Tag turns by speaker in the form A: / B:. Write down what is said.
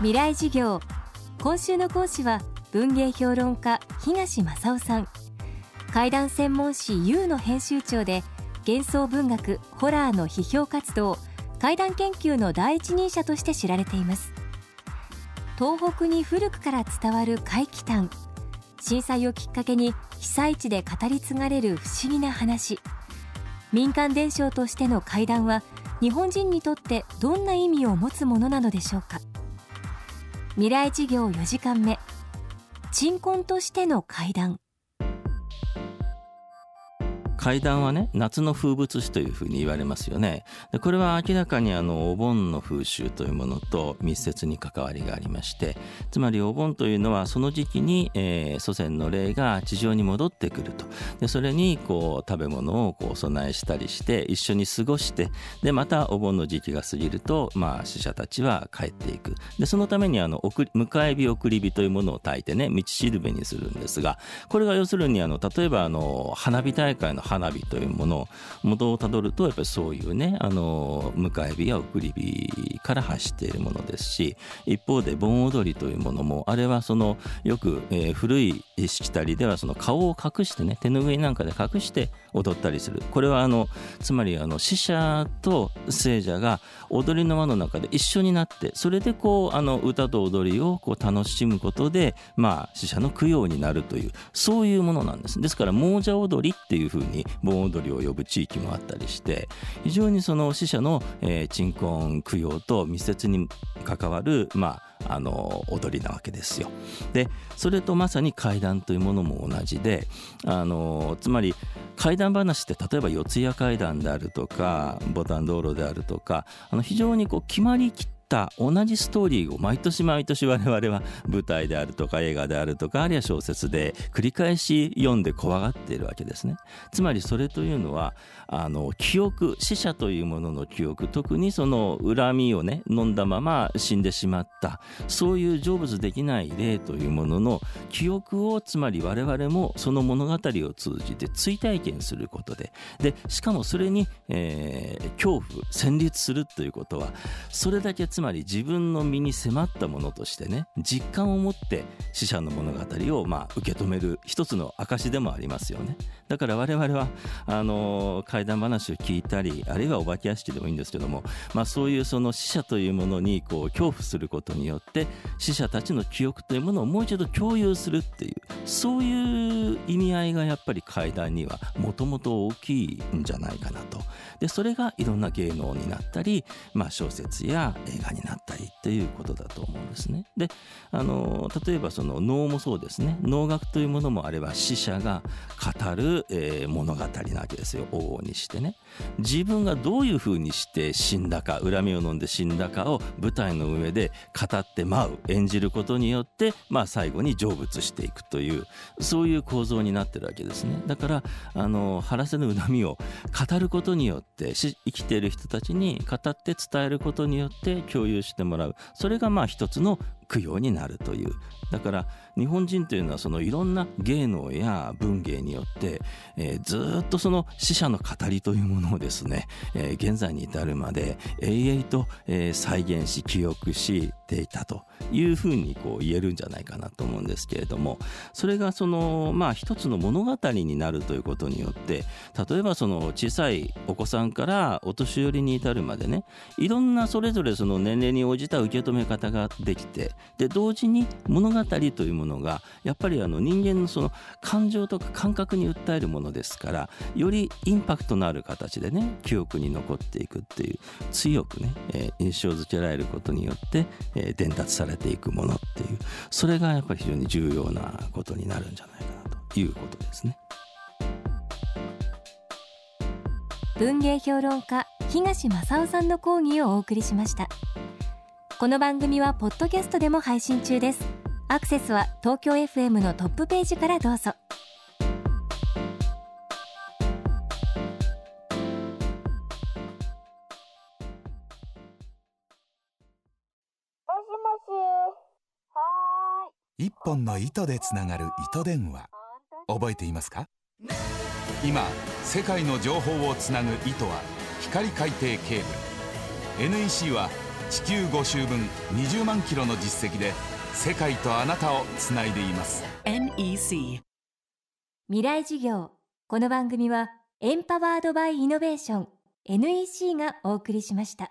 A: 未来授業。今週の講師は文芸評論家東正夫さん。怪談専門誌 U の編集長で幻想文学ホラーの批評活動怪談研究の第一人者として知られています。東北に古くから伝わる怪奇譚。震災をきっかけに被災地で語り継がれる不思議な話。民間伝承としての怪談は日本人にとってどんな意味を持つものなのでしょうか。未来事業4時間目。鎮魂としての怪談
B: 階段はね夏の風物詩というふうに言われますよね。でこれは明らかにあのお盆の風習というものと密接に関わりがありましてつまりお盆というのはその時期に、えー、祖先の霊が地上に戻ってくると。でそれにこう食べ物をこう備えしたりして一緒に過ごしてでまたお盆の時期が過ぎると、まあ、死者たちは帰っていく。でそのためにあの送り迎え火送り火というものを焚いてね道しるべにするんですがこれが要するにあの例えばあの花火大会の花火というもの元をたどるとやっぱりそういうねあの迎え火や送り火から発しているものですし一方で盆踊りというものもあれはそのよく、えー、古いしきたりではその顔を隠してね手ぬぐいなんかで隠して踊ったりする。これはあのつまりあの死者と聖者が踊りの輪の中で一緒になってそれでこうあの歌と踊りをこう楽しむことでまあ死者の供養になるというそういうものなんです。ですから亡者踊りっていうふうに盆踊りを呼ぶ地域もあったりして非常にその死者の、えー、鎮魂供養と密接に関わるまああの踊りなわけですよ。でそれとまさに怪談というものも同じであのつまり怪談話って例えば四谷怪談であるとかボタン道路であるとかあの非常にこう決まりきったた同じストーリーを毎年毎年我々は舞台であるとか映画であるとかあるいは小説で繰り返し読んで怖がっているわけですね。つまりそれというのはあの記憶死者というものの記憶特にその恨みをね飲んだまま死んでしまったそういう成仏できない霊というものの記憶をつまり我々もその物語を通じて追体験することででしかもそれに、えー、恐怖戦慄するということはそれだけつまり自分の身に迫ったものとしてね実感を持って死者の物語をまあ受け止める一つの証でもありますよね。だから我々はあの怪談話を聞いたりあるいはお化け屋敷でもいいんですけども、まあ、そういうその死者というものにこう恐怖することによって死者たちの記憶というものをもう一度共有するっていうそういう意味合いがやっぱり怪談にはもともと大きいんじゃないかなとでそれがいろんな芸能になったり、まあ、小説や映画になったりっていうことだと思うんですね。であの例えばその能もそうですね能楽というものもあれば死者が語る、えー、物語なわけですよ往々にしてね。自分がどういうふうにして死んだか恨みを飲んで死んだかを舞台の上で語って舞う演じることによって、まあ、最後に成仏していくというというそういう構造になってるわけですね。だからあの晴らせぬ恨みを語ることによって生きている人たちに語って伝えることによって共有してもらうそれがまあ一つの供養になるという。だから日本人というのはそのいろんな芸能や文芸によって、えー、ずっとその死者の語りというものをですね、えー、現在に至るまで永遠と、えー、再現し記憶していたというふうにこう言えるんじゃないかなと思うんですけれどもそれがそのまあ一つの物語になるということによって例えばその小さいお子さんからお年寄りに至るまでねいろんなそれぞれその年齢に応じた受け止め方ができてで同時に物語というものがやっぱりあの人間のその感情とか感覚に訴えるものですからよりインパクトのある形でね記憶に残っていくっていう強くね、えー、印象づけられることによって、えー、伝達されていくものっていうそれがやっぱり非常に重要なことになるんじゃないかなということですね。
A: 文芸評論家東正夫さんの講義をお送りしました。この番組はポッドキャストでも配信中です。アクセスは東京 FM のトップページからどうぞ。
C: 一本の糸でつながる糸電話。覚えていますか？今世界の情報をつなぐ糸は光海底ケーブル。NEC は地球5周分20万キロの実績で世界とあなたをつないでいます。
D: NEC
A: 未来事業。この番組はエンパワードバイイノベーション NEC がお送りしました。